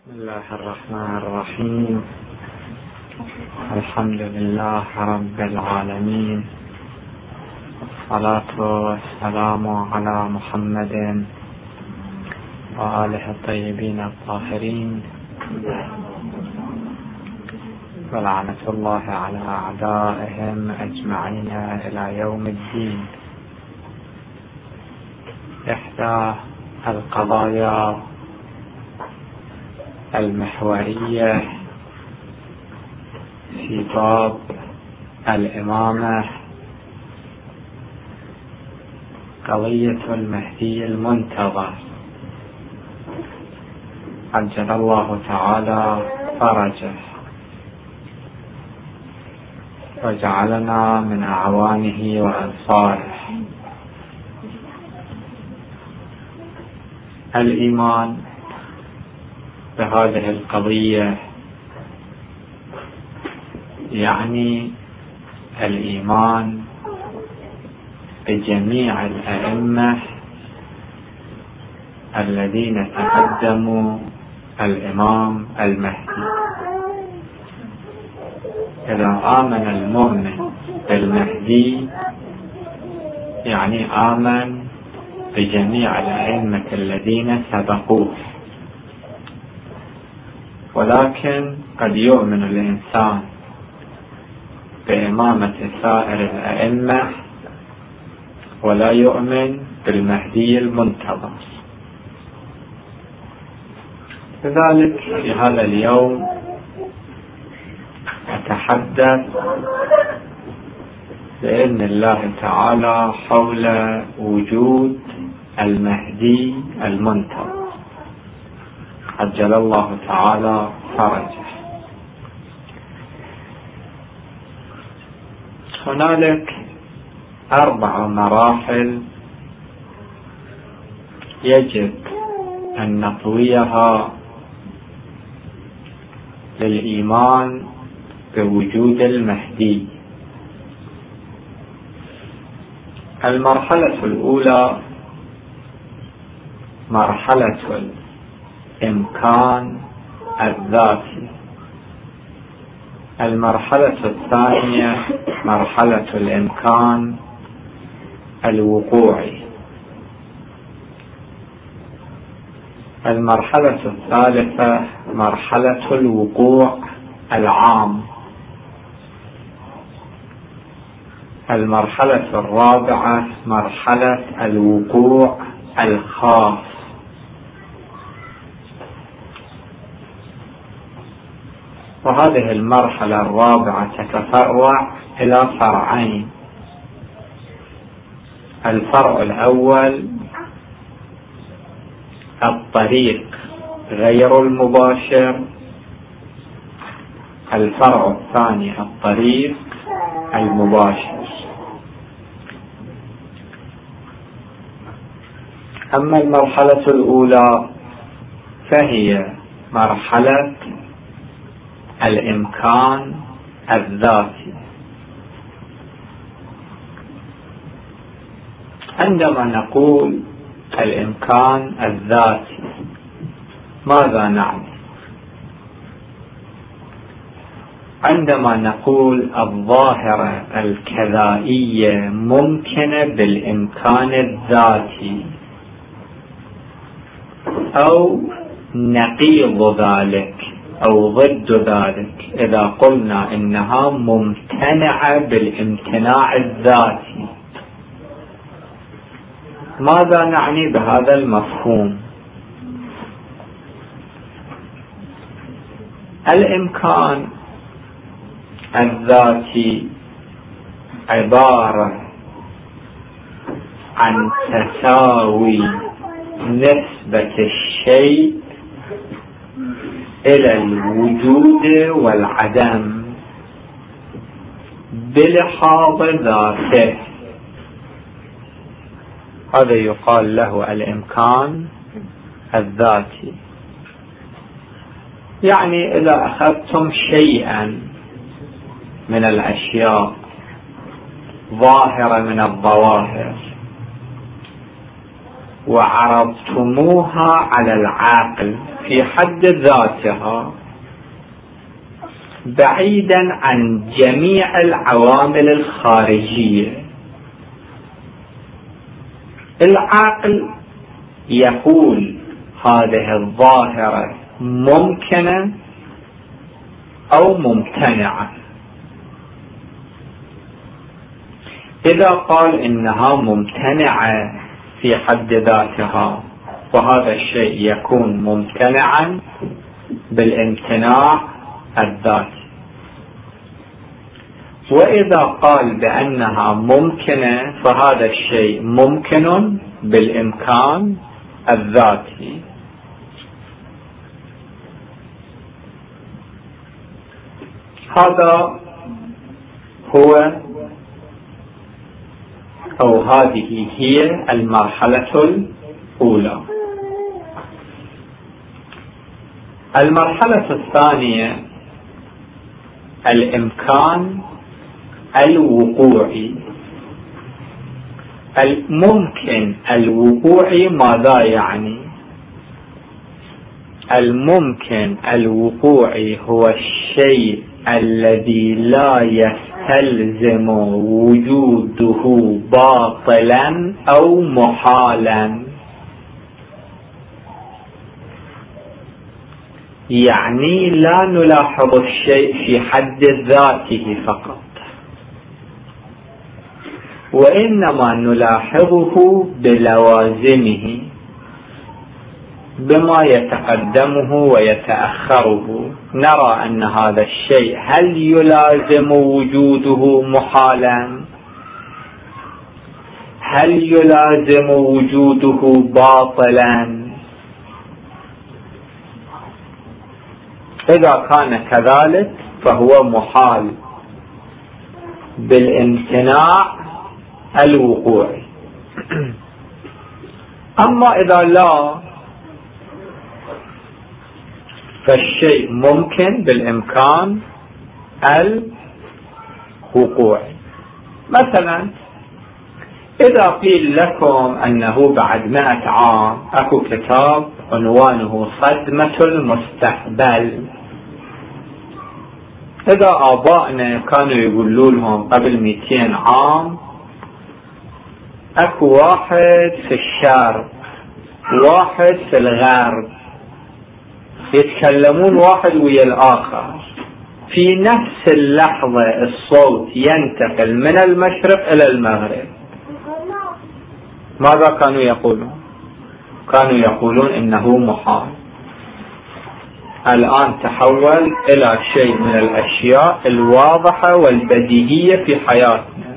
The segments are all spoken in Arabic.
بسم الله الرحمن الرحيم. الحمد لله رب العالمين. الصلاة والسلام على محمد وآله الطيبين الطاهرين. ولعنة الله على أعدائهم أجمعين إلى يوم الدين. إحدى القضايا المحورية في باب الإمامة قضية المهدي المنتظر. عجل الله تعالى فرجه. وجعلنا من أعوانه وأنصاره الإيمان بهذه القضية يعني الإيمان بجميع الأئمة الذين تقدموا الإمام المهدي. إذا آمن المؤمن بالمهدي يعني آمن بجميع الأئمة الذين سبقوه. ولكن قد يؤمن الإنسان بإمامة سائر الأئمة ولا يؤمن بالمهدي المنتظر. لذلك في هذا اليوم أتحدث بإذن الله تعالى حول وجود المهدي المنتظر. عجل الله تعالى فرجه. هنالك أربع مراحل يجب أن نطويها للإيمان بوجود المهدي. المرحلة الأولى مرحلة الإمكان الذاتي المرحلة الثانية مرحلة الإمكان الوقوعي المرحلة الثالثة مرحلة الوقوع العام. المرحلة الرابعة مرحلة الوقوع الخاص. وهذه المرحلة الرابعة تتفرع إلى فرعين. الفرع الأول الطريق غير المباشر. الفرع الثاني الطريق المباشر. أما المرحلة الأولى فهي مرحلة الإمكان الذاتي. عندما نقول الإمكان الذاتي ماذا نعني عندما نقول الظاهرة الكذائية ممكنة بالإمكان الذاتي أو نقيض ذلك أو ضد ذلك إذا قلنا إنها ممتنعة بالامتناع الذاتي. ماذا نعني بهذا المفهوم؟ الإمكان الذاتي عبارة عن تساوي نسبة الشيء إلى الوجود والعدم. بلحاظ ذاته هذا يقال له الإمكان الذاتي. يعني إذا أخذتم شيئا من الأشياء ظاهرة من الظواهر وعرضتموها على العقل في حد ذاتها بعيدا عن جميع العوامل الخارجية. العقل يقول هذه الظاهرة ممكنة أو ممتنعة. إذا قال إنها ممتنعة في حد ذاتها. وهذا الشيء يكون ممتنعا بالامتناع الذاتي. وإذا قال بأنها ممكنة فهذا الشيء ممكن بالإمكان الذاتي. هذا هو أو هذه هي المرحلة الأولى. المرحلة الثانية الإمكان الوقوعي. الممكن الوقوعي ماذا يعني؟ الممكن الوقوعي هو الشيء الذي لا يستلزم وجوده باطلا أو محالا. يعني لا نلاحظ الشيء في حد ذاته فقط. وإنما نلاحظه بلوازمه. بما يتقدمه ويتأخره. نرى أن هذا الشيء هل يلازم وجوده محالا؟ هل يلازم وجوده باطلا؟ إذا كان كذلك فهو محال بالامتناع الوقوعي أما إذا لا فالشيء ممكن بالإمكان الوقوعي مثلا إذا قيل لكم أنه بعد مئة عام أكو كتاب عنوانه صدمة المستقبل. إذا آبائنا كانوا يقولوا لهم قبل 200 عام أكو واحد في الشرق واحد في الغرب. يتكلمون واحد ويا الآخر. في نفس اللحظة الصوت ينتقل من المشرق إلى المغرب. ماذا كانوا يقولون؟ كانوا يقولون إنه محال. الآن تحول إلى شيء من الأشياء الواضحة والبديهية في حياتنا.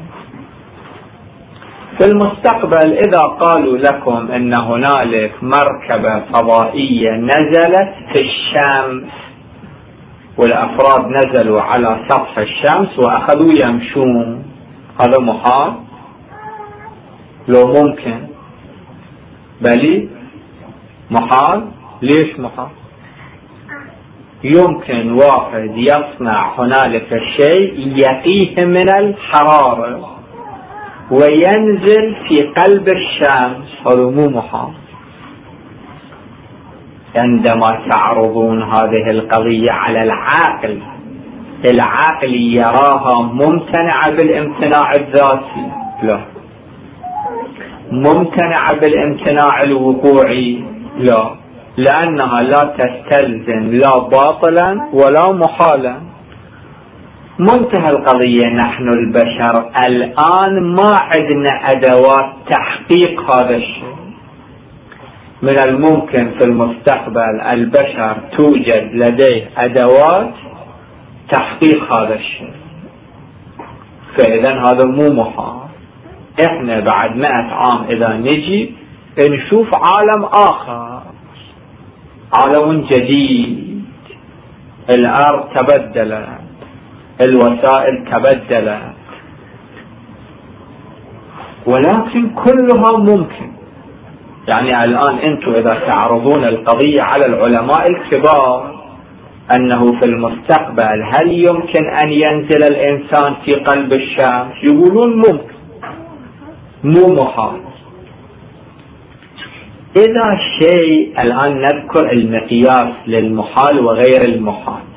في المستقبل إذا قالوا لكم أن هنالك مركبة فضائية نزلت في الشمس والأفراد نزلوا على سطح الشمس وأخذوا يمشون هذا محال؟ لو ممكن. بل محال؟ ليش محال؟ يمكن واحد يصنع هنالك شيء يقيه من الحرارة. وينزل في قلب الشمس محال عندما تعرضون هذه القضية على العاقل العاقل يراها ممتنعة بالامتناع الذاتي. لا. ممتنعة بالامتناع الوقوعي. لا. لأنها لا تستلزم لا باطلا ولا محالا. منتهى القضية نحن البشر الآن ما عندنا أدوات تحقيق هذا الشيء. من الممكن في المستقبل البشر توجد لديه أدوات تحقيق هذا الشيء. فإذا هذا مو محال. إحنا بعد مئة عام إذا نجي نشوف عالم آخر. عالم جديد. الأرض تبدلت. الوسائل تبدلت. ولكن كلها ممكن. يعني الآن أنتم إذا تعرضون القضية على العلماء الكبار أنه في المستقبل هل يمكن أن ينزل الإنسان في قلب الشمس؟ يقولون ممكن. مو محال. إذا شيء الآن نذكر المقياس للمحال وغير المحال.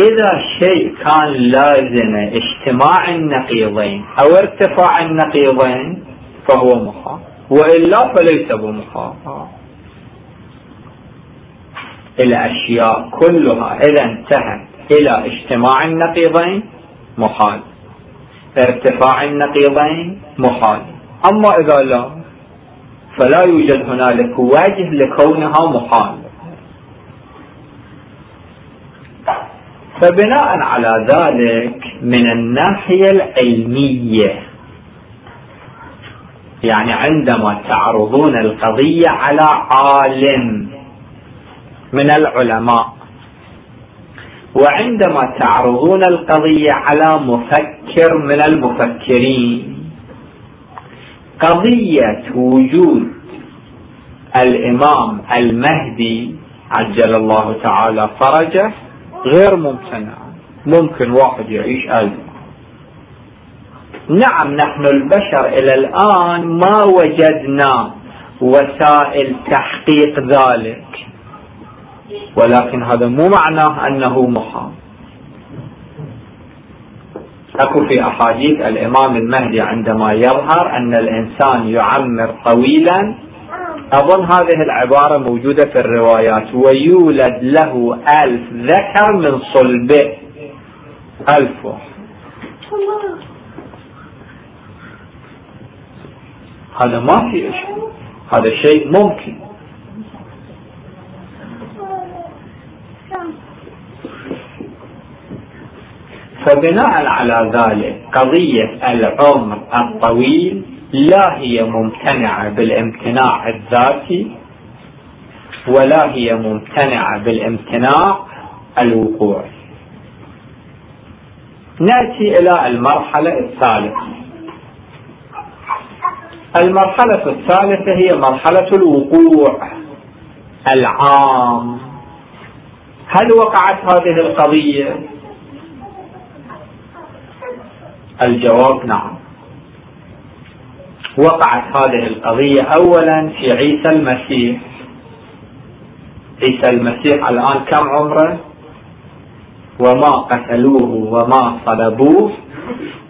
إذا شيء كان لازم اجتماع النقيضين أو ارتفاع النقيضين فهو محال وإلا فليس بمحال الأشياء كلها إذا انتهت إلى اجتماع النقيضين محال ارتفاع النقيضين محال أما إذا لا فلا يوجد هنالك وجه لكونها محال فبناء على ذلك من الناحية العلمية يعني عندما تعرضون القضية على عالم من العلماء وعندما تعرضون القضية على مفكر من المفكرين قضية وجود الإمام المهدي عجل الله تعالى فرجه غير ممتنعة ممكن واحد يعيش ألف. نعم نحن البشر إلى الآن ما وجدنا وسائل تحقيق ذلك. ولكن هذا مو معناه أنه محال. أكو في أحاديث الإمام المهدي عندما يظهر أن الإنسان يعمر طويلا أظن هذه العبارة موجودة في الروايات. ويولد له ألف ذكر من صلبه ألف هذا ما في هذا شيء ممكن. فبناء على ذلك قضية العمر الطويل لا هي ممتنعة بالامتناع الذاتي ولا هي ممتنعة بالامتناع الوقوعي نأتي إلى المرحلة الثالثة. المرحلة الثالثة هي مرحلة الوقوع العام. هل وقعت هذه القضية؟ الجواب نعم. وقعت هذه القضية أولا في عيسى المسيح. عيسى المسيح الآن كم عمره؟ وما قتلوه وما صلبوه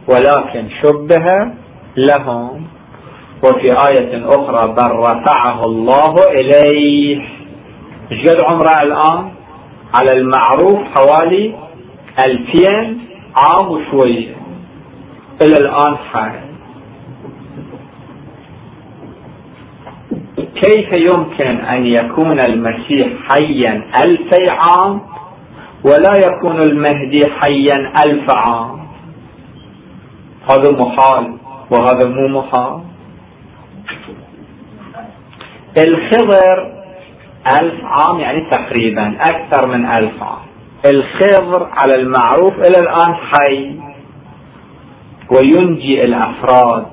ولكن شبه لهم. وفي آية أخرى بل رفعه الله إليه. إيش قد عمره الآن؟ على المعروف حوالي ألفين عام وشوية إلى الآن حي كيف يمكن أن يكون المسيح حيا ألفي عام ولا يكون المهدي حيا ألف عام؟ هذا محال وهذا مو محال. الخضر ألف عام يعني تقريبا أكثر من ألف عام. الخضر على المعروف إلى الآن حي وينجي الأفراد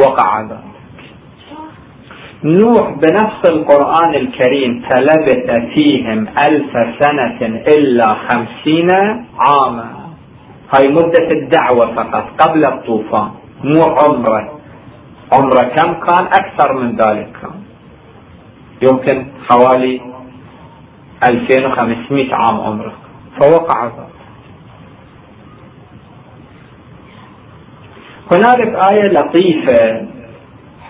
وقع ذلك نوح بنفس القرآن الكريم فلبث فيهم ألف سنة إلا خمسين عاما. هاي مدة الدعوة فقط قبل الطوفان مو عمرة. عمرة كم كان؟ أكثر من ذلك كان. يمكن حوالي 2500 عام عمرة. فوقع ذلك. هنالك آية لطيفة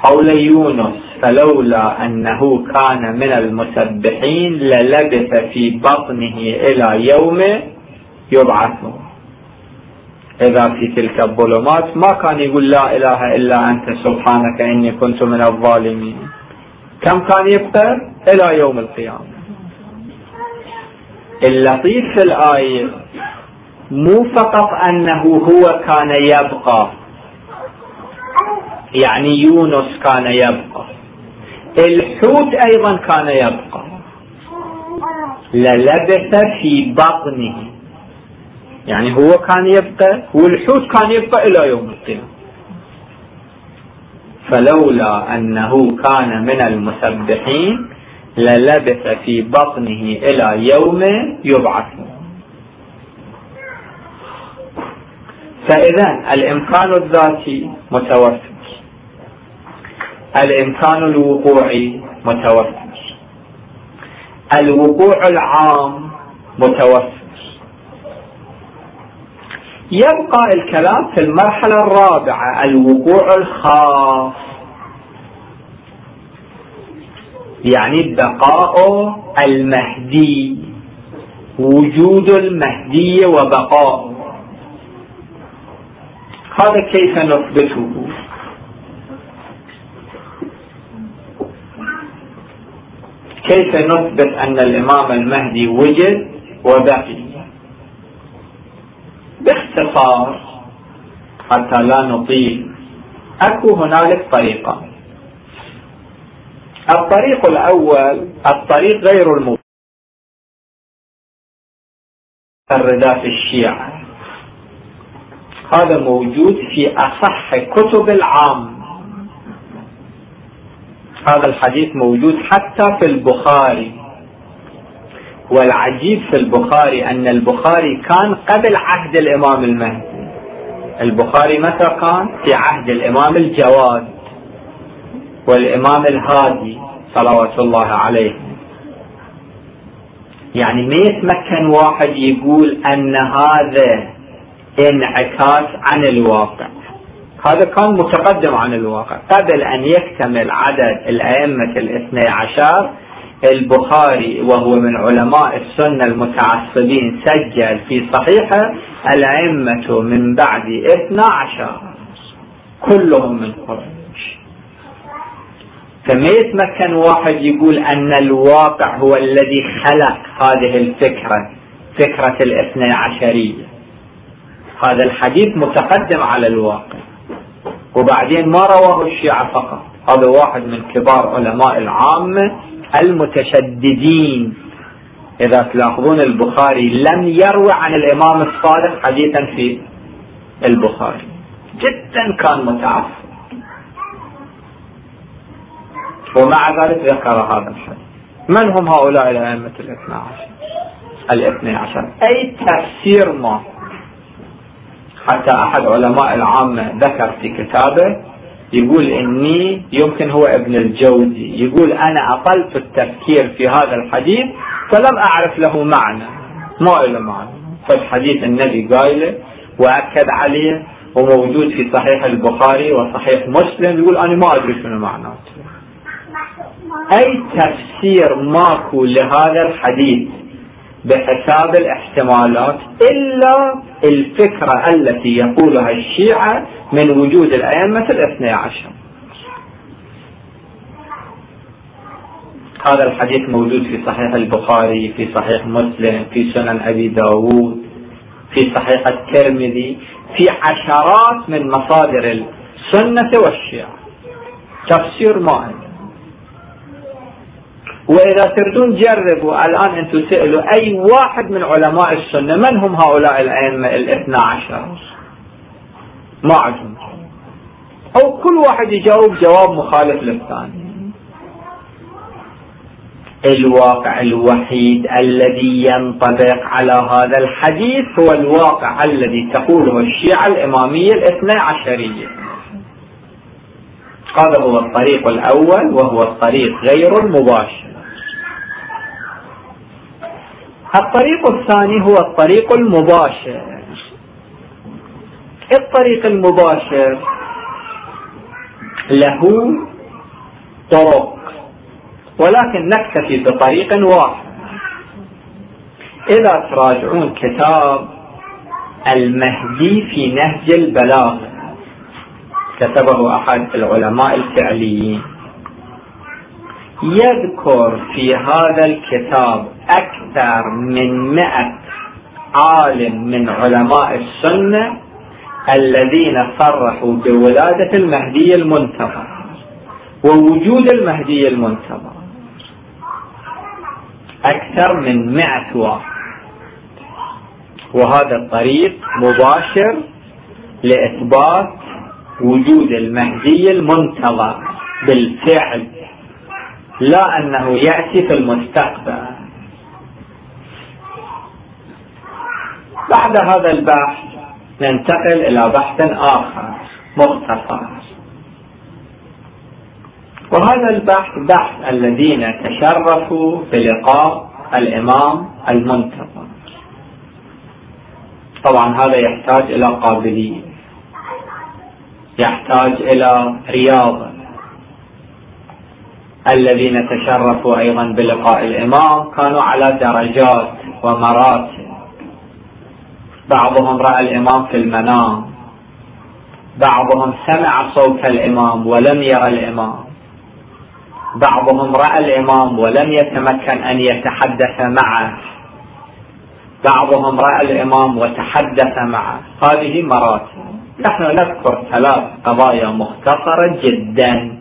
حول يونس فلولا أنه كان من المسبحين للبث في بطنه إلى يوم يبعثون. إذا في تلك الظلمات ما كان يقول لا إله إلا أنت سبحانك إني كنت من الظالمين. كم كان يبقى؟ إلى يوم القيامة. اللطيف في الآية مو فقط أنه هو كان يبقى يعني يونس كان يبقى. الحوت أيضا كان يبقى. للبث في بطنه. يعني هو كان يبقى والحوت كان يبقى إلى يوم القيامة. فلولا أنه كان من المسبحين للبث في بطنه إلى يوم يبعثون. فإذا الإمكان الذاتي متوفر. الإمكان الوقوعي متوفر. الوقوع العام متوفر. يبقى الكلام في المرحلة الرابعة الوقوع الخاص. يعني بقاء المهدي وجود المهدي وبقاء هذا كيف نثبته؟ كيف نثبت أن الإمام المهدي وجد وبقي؟ باختصار حتى لا نطيل أكو هنالك طريقان الطريق الأول الطريق غير المباشر الرداء في الشيعة. هذا موجود في أصح كتب العام. هذا الحديث موجود حتى في البخاري. والعجيب في البخاري أن البخاري كان قبل عهد الإمام المهدي. البخاري متى كان؟ في عهد الإمام الجواد والإمام الهادي صلوات الله عليه. يعني ما يتمكن واحد يقول أن هذا انعكاس عن الواقع. هذا كان متقدم عن الواقع. قبل أن يكتمل عدد الأئمة الاثني عشر البخاري وهو من علماء السنة المتعصبين سجل في صحيحة الأئمة من بعد اثنى عشر. كلهم من قريش. فما يتمكن واحد يقول أن الواقع هو الذي خلق هذه الفكرة فكرة الاثنى عشرية. هذا الحديث متقدم على الواقع. وبعدين ما رواه الشيعة فقط هذا واحد من كبار علماء العامة المتشددين. إذا تلاحظون البخاري لم يروي عن الإمام الصادق حديثا في البخاري. جدا كان متعصب ومع ذلك ذكر هذا الحديث. من هم هؤلاء الأئمة الاثنى عشر؟ الاثنى عشر. أي تفسير ما. حتى أحد علماء العامة ذكر في كتابه يقول إني يمكن هو ابن الجوزي. يقول أنا أقلت التفكير في هذا الحديث فلم أعرف له معنى ما له معنى. فالحديث النبي قايله وأكد عليه وموجود في صحيح البخاري وصحيح مسلم يقول أنا ما أدري شنو معناته. أي تفسير ماكو لهذا الحديث بحساب الاحتمالات إلا الفكرة التي يقولها الشيعة من وجود الأئمة الاثني عشر. هذا الحديث موجود في صحيح البخاري في صحيح مسلم في سنن أبي داود في صحيح الترمذي في عشرات من مصادر السنة والشيعة. تفسير ما عندنا وإذا تردون جربوا الآن أنتم سألوا أي واحد من علماء السنة من هم هؤلاء الأئمة الاثنى عشر؟ ما عندهم أو كل واحد يجاوب جواب مخالف للثاني. الواقع الوحيد الذي ينطبق على هذا الحديث هو الواقع الذي تقوله الشيعة الإمامية الاثنى عشرية. هذا هو الطريق الأول وهو الطريق غير المباشر. الطريق الثاني هو الطريق المباشر. الطريق المباشر له طرق ولكن نكتفي بطريق واحد. إذا تراجعون كتاب المهدي في نهج البلاغة كتبه أحد العلماء الفعليين. يذكر في هذا الكتاب أكثر من مئة عالم من علماء السنة الذين صرحوا بولادة المهدي المنتظر ووجود المهدي المنتظر. أكثر من مئة واحد. وهذا الطريق مباشر لإثبات وجود المهدي المنتظر بالفعل. لا أنه يأتي في المستقبل. بعد هذا البحث ننتقل إلى بحث آخر مختصر وهذا البحث بحث الذين تشرفوا بلقاء الإمام المنتظر. طبعا هذا يحتاج إلى قابلية يحتاج إلى رياضة. الذين تشرفوا أيضا بلقاء الإمام كانوا على درجات ومراتب. بعضهم رأى الإمام في المنام. بعضهم سمع صوت الإمام ولم يرى الإمام. بعضهم رأى الإمام ولم يتمكن أن يتحدث معه. بعضهم رأى الإمام وتحدث معه. هذه مراتب. نحن نذكر ثلاث قضايا مختصرة جدا.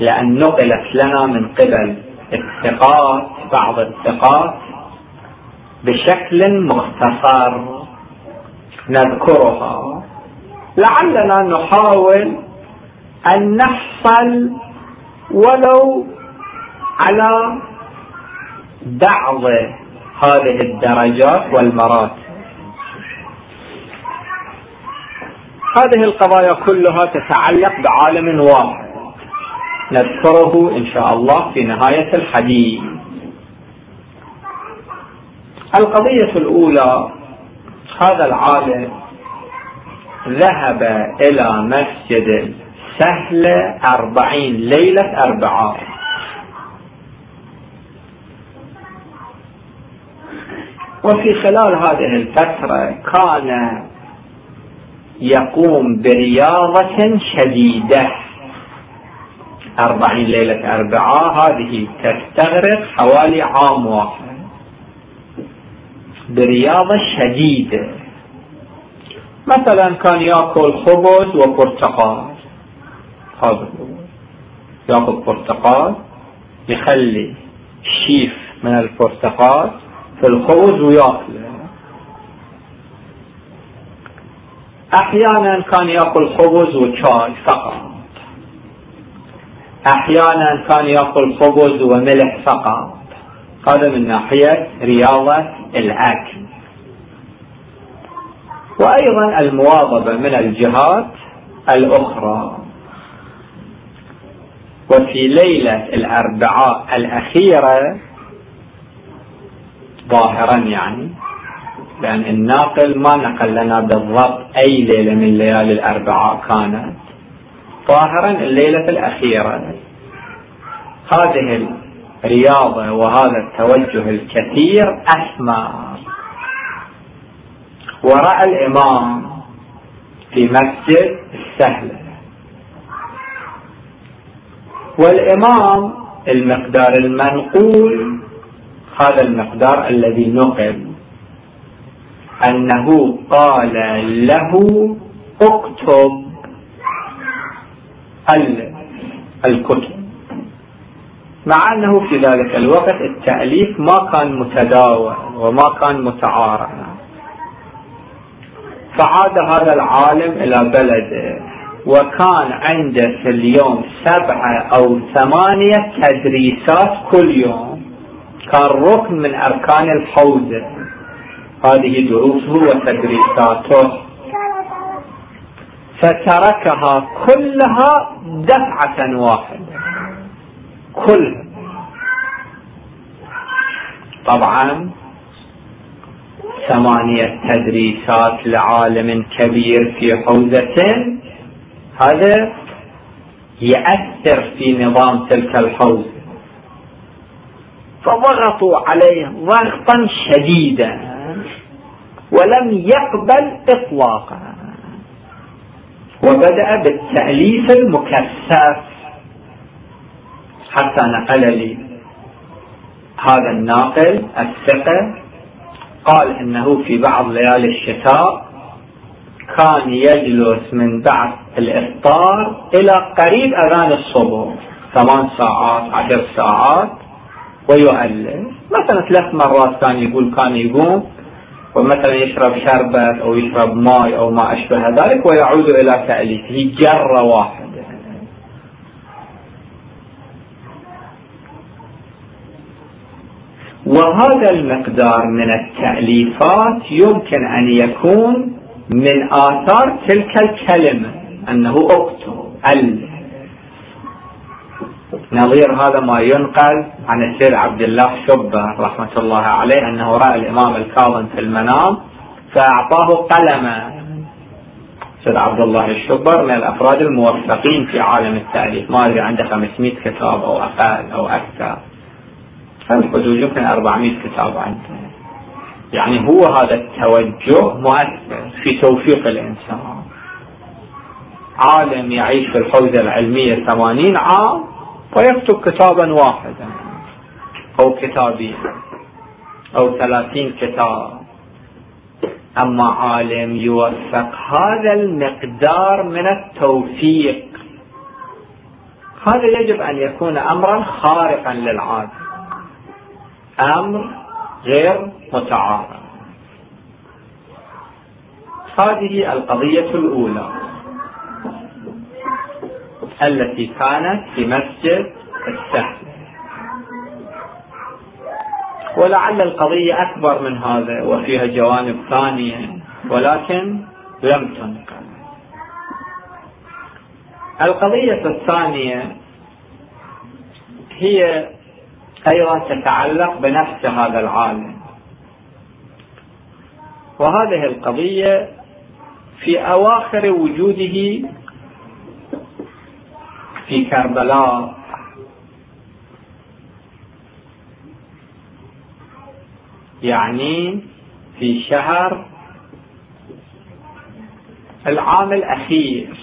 لأن نقلت لنا من قبل الثقات بعض الثقات بشكل مختصر نذكرها. لعلنا نحاول أن نحصل ولو على بعض هذه الدرجات والمراتب. هذه القضايا كلها تتعلق بعالم واحد. نذكره إن شاء الله في نهاية الحديث. القضية الأولى هذا العالم ذهب إلى مسجد سهل أربعين ليلة أربعاء وفي خلال هذه الفترة كان يقوم برياضة شديدة. أربعين ليلة أربعاء هذه تستغرق حوالي عام واحد. برياضة شديدة مثلا كان يأكل خبز وبرتقال. هذا يأكل برتقال يخلي شيف من البرتقال في الخبز ويأكله. أحيانا كان يأكل خبز وشاي فقط. أحيانا كان يأكل خبز وملح فقط. هذا من ناحية رياضة الأكل. وأيضا المواظبة من الجهات الأخرى. وفي ليلة الأربعاء الأخيرة ظاهرا يعني لأن الناقل ما نقل لنا بالضبط أي ليلة من ليالي الأربعاء كانت. ظاهرا الليلة الأخيرة. هذه الرياضة وهذا التوجه الكثير أثمر ورأى الإمام في مسجد السهلة والإمام المقدار المنقول هذا المقدار الذي نقل أنه قال له اكتب الكتب. مع أنه في ذلك الوقت التأليف ما كان متداول وما كان متعارف فعاد هذا العالم إلى بلده وكان عنده في اليوم سبعة أو ثمانية تدريسات كل يوم. كان ركن من أركان الحوزة. هذه دروسه وتدريساته. فتركها كلها دفعة واحدة. كلها طبعا ثمانية تدريسات لعالم كبير في حوزة هذا يأثر في نظام تلك الحوزة. فضغطوا عليه ضغطا شديدا ولم يقبل إطلاقا. وبدأ بالتأليف المكثف حتى نقل لي هذا الناقل الثقة. قال إنه في بعض ليالي الشتاء كان يجلس من بعد الإفطار إلى قريب أذان الصبح ثمان ساعات عشر ساعات ويؤلف. مثلا ثلاث مرات كان يقول كان يقوم. ومثلا يشرب شربت أو يشرب ماء أو ما أشبه ذلك ويعود إلى تأليفه جرة واحدة. وهذا المقدار من التأليفات يمكن أن يكون من آثار تلك الكلمة أنه أكتب ألف. نظير هذا ما ينقل عن السيد عبد الله شبر رحمة الله عليه أنه رأى الإمام الكاظم في المنام فأعطاه قلما سيد عبد الله الشبر من الأفراد الموفقين في عالم التأليف. ما أدري عنده 500 كتاب أو أقل أو أكثر. الحدود يمكن 400 كتاب عنده؟ يعني هو هذا التوجه مؤثر في توفيق الإنسان. عالم يعيش في الحوزة العلمية ثمانين عام ويكتب كتابا واحدا أو كتابين أو ثلاثين كتاب. أما عالم يوفق هذا المقدار من التوفيق. هذا يجب أن يكون أمرا خارقا للعادة أمر غير متعارض. هذه القضية الأولى. التي كانت في مسجد السهل. ولعل القضية أكبر من هذا وفيها جوانب ثانية ولكن لم تنقل. القضية الثانية هي أيضا تتعلق بنفس هذا العالم. وهذه القضية في أواخر وجوده في كربلاء يعني في شهر العام الأخير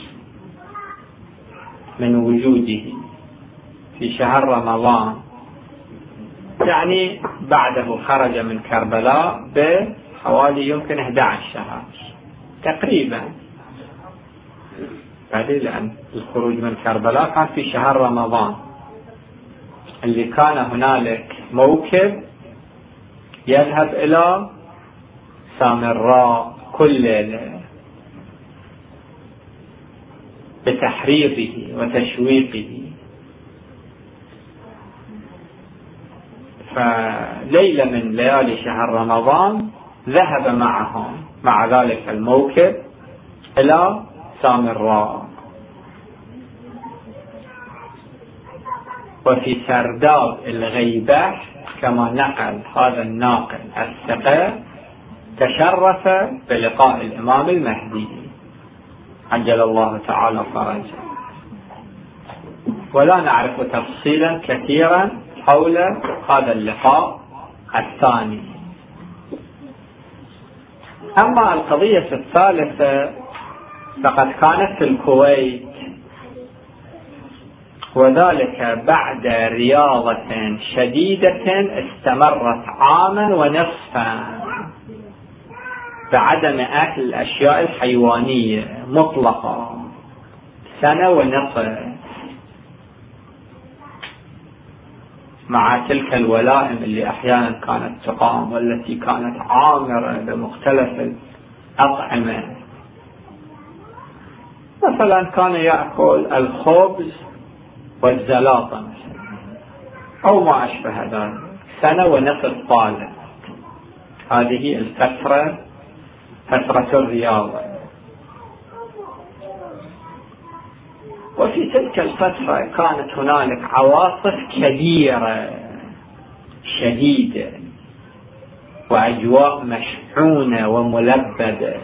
من وجوده في شهر رمضان. يعني بعده خرج من كربلاء بحوالي يمكن 11 شهر تقريبا. بعدين لأن الخروج من كربلاء كان في شهر رمضان. اللي كان هنالك موكب يذهب إلى سامراء كل ليلة بتحريضه وتشويقه. فليلة من ليالي شهر رمضان ذهب معهم مع ذلك الموكب إلى سامراء وفي سرداب الغيبة كما نقل هذا الناقل الثقة تشرف بلقاء الإمام المهدي. عجل الله تعالى فرجه. ولا نعرف تفصيلا كثيرا حول هذا اللقاء الثاني. أما القضية الثالثة فقد كانت في الكويت. وذلك بعد رياضة شديدة استمرت عاما ونصفا بعدم أكل الأشياء الحيوانية مطلقة سنة ونصف. مع تلك الولائم اللي أحيانا كانت تقام والتي كانت عامرة بمختلف الأطعمة. مثلا كان يأكل الخبز والزلاطة أو ما أشبه ذلك. سنة ونصف طالب هذه الفترة فترة الرياضة. وفي تلك الفترة كانت هنالك عواصف كبيرة شديدة وأجواء مشحونة وملبدة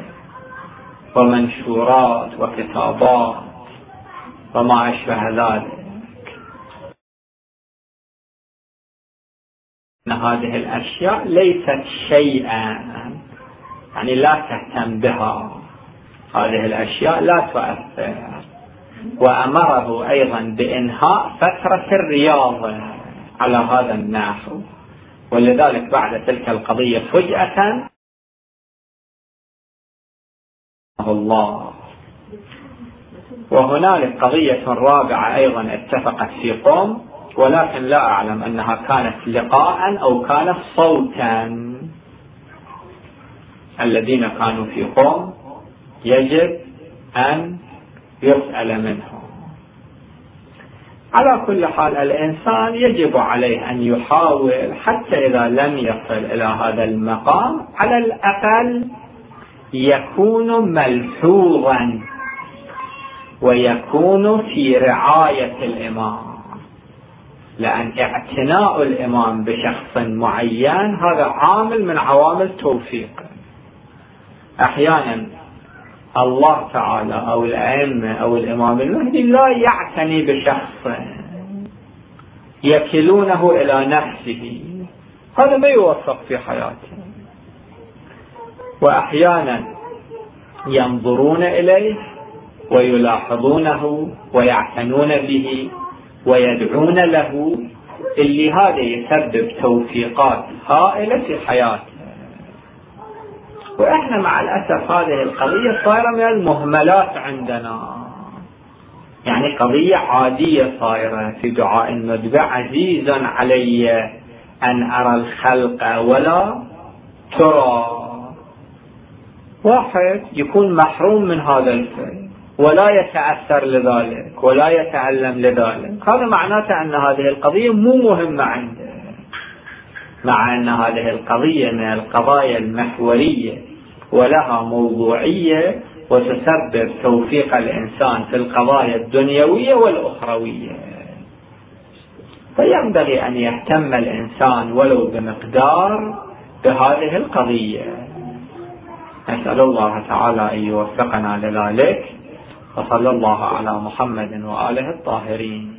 ومنشورات وكتابات وما أشبه ذلك أن هذه الأشياء ليست شيئا. يعني لا تهتم بها. هذه الأشياء لا تؤثر. وأمره أيضا بإنهاء فترة الرياضة على هذا النحو ولذلك بعد تلك القضية فجأة الله. وهنالك قضية رابعة أيضا اتفقت في قوم ولكن لا أعلم أنها كانت لقاء أو كانت صوتا. الذين كانوا في قوم يجب أن يسأل منهم. على كل حال الإنسان يجب عليه أن يحاول حتى إذا لم يصل إلى هذا المقام على الأقل يكون ملحوظا ويكون في رعاية الإمام. لأن اعتناء الإمام بشخص معين هذا عامل من عوامل توفيق. أحيانا الله تعالى أو الأئمة أو الإمام المهدي لا يعتني بشخص يكلونه إلى نفسه. هذا ما يوفق في حياته. وأحيانا ينظرون إليه ويلاحظونه ويعتنون به ويدعون له اللي هذا يسبب توفيقات هائلة في حياته وإحنا مع الأسف هذه القضية صايرة من المهملات عندنا. يعني قضية عادية صايرة في دعاء الندبه عزيز علي أن أرى الخلق ولا ترى واحد يكون محروم من هذا الفعل ولا يتأثر لذلك ولا يتعلم لذلك. هذا معناته أن هذه القضية مو مهمة عنده. مع أن هذه القضية من القضايا المحورية ولها موضوعية وتسبب توفيق الإنسان في القضايا الدنيوية والأخروية. فينبغي أن يهتم الإنسان ولو بمقدار بهذه القضية. نسأل الله تعالى أن يوفقنا لذلك وصلى الله على محمد وآله الطاهرين.